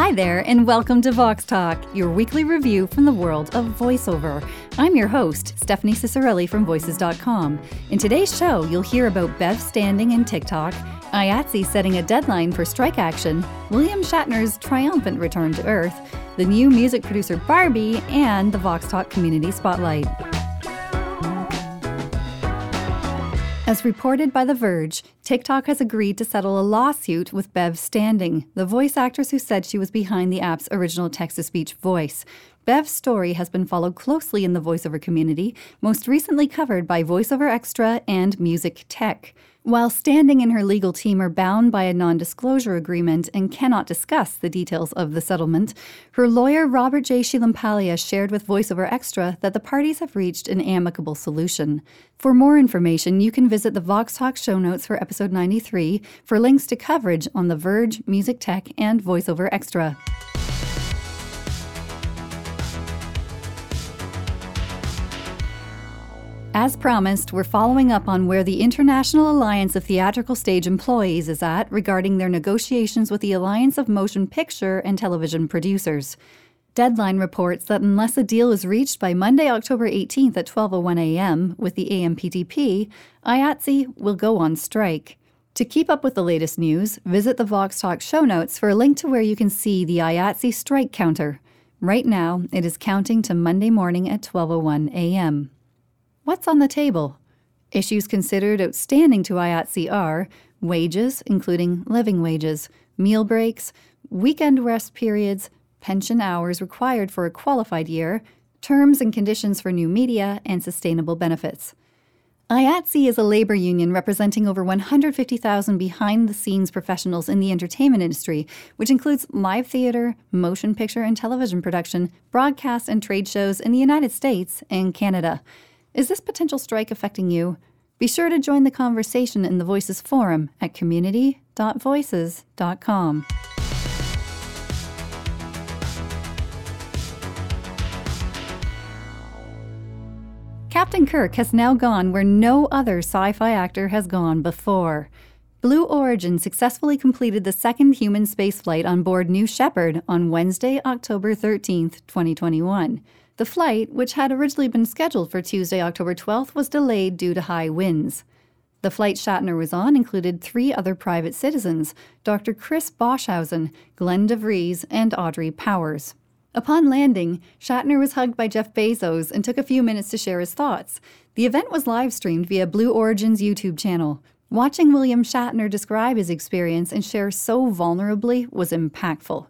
Hi there, and welcome to Vox Talk, your weekly review from the world of voiceover. I'm your host, Stephanie Ciccarelli from Voices.com. In today's show, you'll hear about Bev Standing in TikTok, IATSE setting a deadline for strike action, William Shatner's triumphant return to Earth, the new music producer Barbie, and the Vox Talk Community Spotlight. As reported by The Verge, TikTok has agreed to settle a lawsuit with Bev Standing, the voice actress who said she was behind the app's original text to speech voice. Bev's story has been followed closely in the voiceover community, most recently covered by VoiceOver Extra and Music Tech. While Standing and her legal team are bound by a non disclosure agreement and cannot discuss the details of the settlement, her lawyer Robert J. Sciglimpaglia shared with VoiceOver Extra that the parties have reached an amicable solution. For more information, you can visit the Vox Talk show notes for episode 93 for links to coverage on The Verge, Music Tech, and VoiceOver Extra. As promised, we're following up on where the International Alliance of Theatrical Stage Employees is at regarding their negotiations with the Alliance of Motion Picture and Television Producers. Deadline reports that unless a deal is reached by Monday, October 18th at 12:01 a.m. with the AMPTP, IATSE will go on strike. To keep up with the latest news, visit the Vox Talk show notes for a link to where you can see the IATSE strike counter. Right now, it is counting to Monday morning at 12:01 a.m. What's on the table? Issues considered outstanding to IATSE are wages, including living wages, meal breaks, weekend rest periods, pension hours required for a qualified year, terms and conditions for new media, and sustainable benefits. IATSE is a labor union representing over 150,000 behind the scenes professionals in the entertainment industry, which includes live theater, motion picture and television production, broadcast and trade shows in the United States and Canada. Is this potential strike affecting you? Be sure to join the conversation in the Voices Forum at community.voices.com. Captain Kirk has now gone where no other sci fi actor has gone before. Blue Origin successfully completed the second human spaceflight on board New Shepard on Wednesday, October 13, 2021. The flight, which had originally been scheduled for Tuesday, October 12th, was delayed due to high winds. The flight Shatner was on included three other private citizens Dr. Chris Boshuizen, Glenn DeVries, and Audrey Powers. Upon landing, Shatner was hugged by Jeff Bezos and took a few minutes to share his thoughts. The event was live streamed via Blue Origin's YouTube channel. Watching William Shatner describe his experience and share so vulnerably was impactful.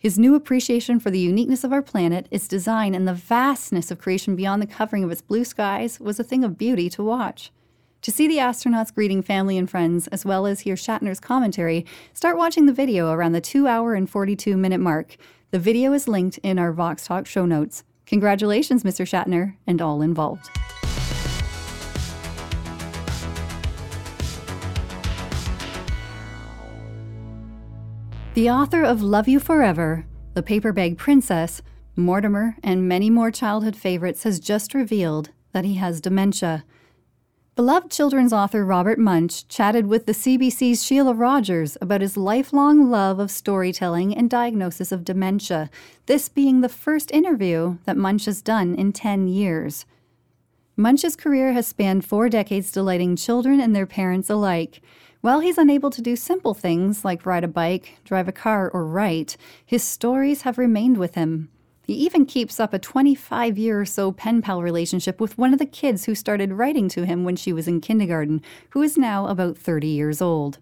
His new appreciation for the uniqueness of our planet, its design, and the vastness of creation beyond the covering of its blue skies was a thing of beauty to watch. To see the astronauts greeting family and friends, as well as hear Shatner's commentary, start watching the video around the 2 hour and 42 minute mark. The video is linked in our Vox Talk show notes. Congratulations, Mr. Shatner, and all involved. The author of Love You Forever, The Paper Bag Princess, Mortimer, and many more childhood favorites has just revealed that he has dementia. Beloved children's author Robert Munsch chatted with the CBC's Sheila Rogers about his lifelong love of storytelling and diagnosis of dementia, this being the first interview that Munsch has done in 10 years. Munsch's career has spanned four decades delighting children and their parents alike. While he's unable to do simple things like ride a bike, drive a car, or write, his stories have remained with him. He even keeps up a 25 year or so pen pal relationship with one of the kids who started writing to him when she was in kindergarten, who is now about 30 years old.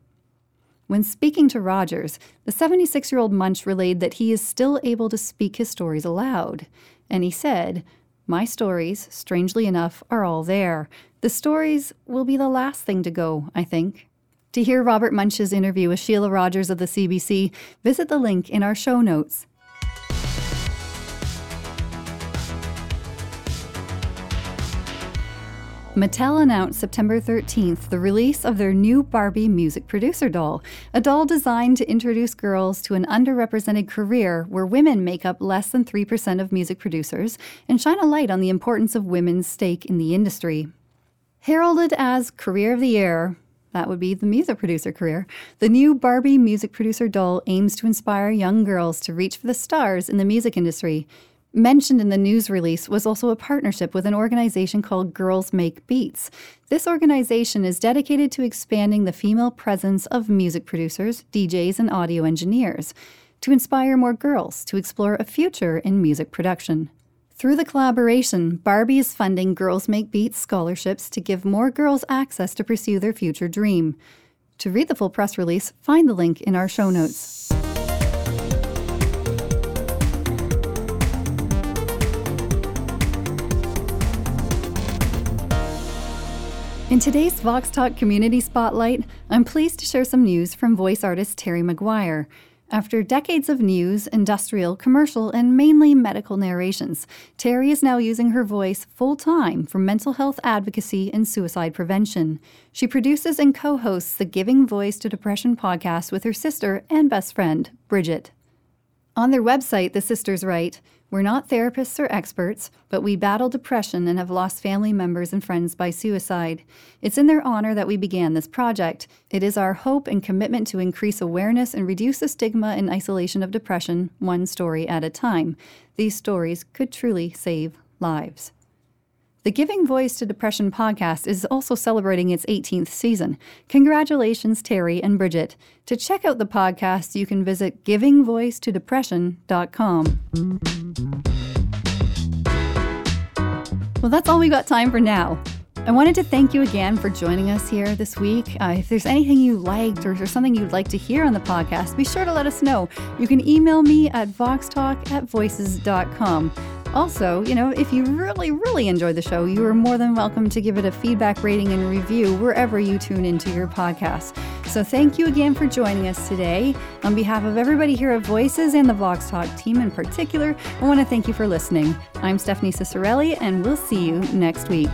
When speaking to Rogers, the 76 year old Munsch relayed that he is still able to speak his stories aloud. And he said, My stories, strangely enough, are all there. The stories will be the last thing to go, I think. To hear Robert Munsch's interview with Sheila Rogers of the CBC, visit the link in our show notes. Mattel announced September 13th the release of their new Barbie music producer doll, a doll designed to introduce girls to an underrepresented career where women make up less than 3% of music producers and shine a light on the importance of women's stake in the industry. Heralded as Career of the Year, That would be the music producer career. The new Barbie music producer doll aims to inspire young girls to reach for the stars in the music industry. Mentioned in the news release was also a partnership with an organization called Girls Make Beats. This organization is dedicated to expanding the female presence of music producers, DJs, and audio engineers to inspire more girls to explore a future in music production. Through the collaboration, Barbie is funding Girls Make Beats scholarships to give more girls access to pursue their future dream. To read the full press release, find the link in our show notes. In today's Vox Talk Community Spotlight, I'm pleased to share some news from voice artist Terry McGuire. After decades of news, industrial, commercial, and mainly medical narrations, Terry is now using her voice full time for mental health advocacy and suicide prevention. She produces and co hosts the Giving Voice to Depression podcast with her sister and best friend, Bridget. On their website, the sisters write, we're not therapists or experts, but we battle depression and have lost family members and friends by suicide. It's in their honor that we began this project. It is our hope and commitment to increase awareness and reduce the stigma and isolation of depression, one story at a time. These stories could truly save lives. The Giving Voice to Depression podcast is also celebrating its 18th season. Congratulations, Terry and Bridget. To check out the podcast, you can visit givingvoicetodepression.com. Well, that's all we've got time for now. I wanted to thank you again for joining us here this week. Uh, if there's anything you liked or there's something you'd like to hear on the podcast, be sure to let us know. You can email me at voxtalk at voices.com. Also, you know, if you really, really enjoy the show, you are more than welcome to give it a feedback rating and review wherever you tune into your podcast. So thank you again for joining us today. On behalf of everybody here at Voices and the Vox Talk team in particular, I want to thank you for listening. I'm Stephanie Ciccarelli, and we'll see you next week.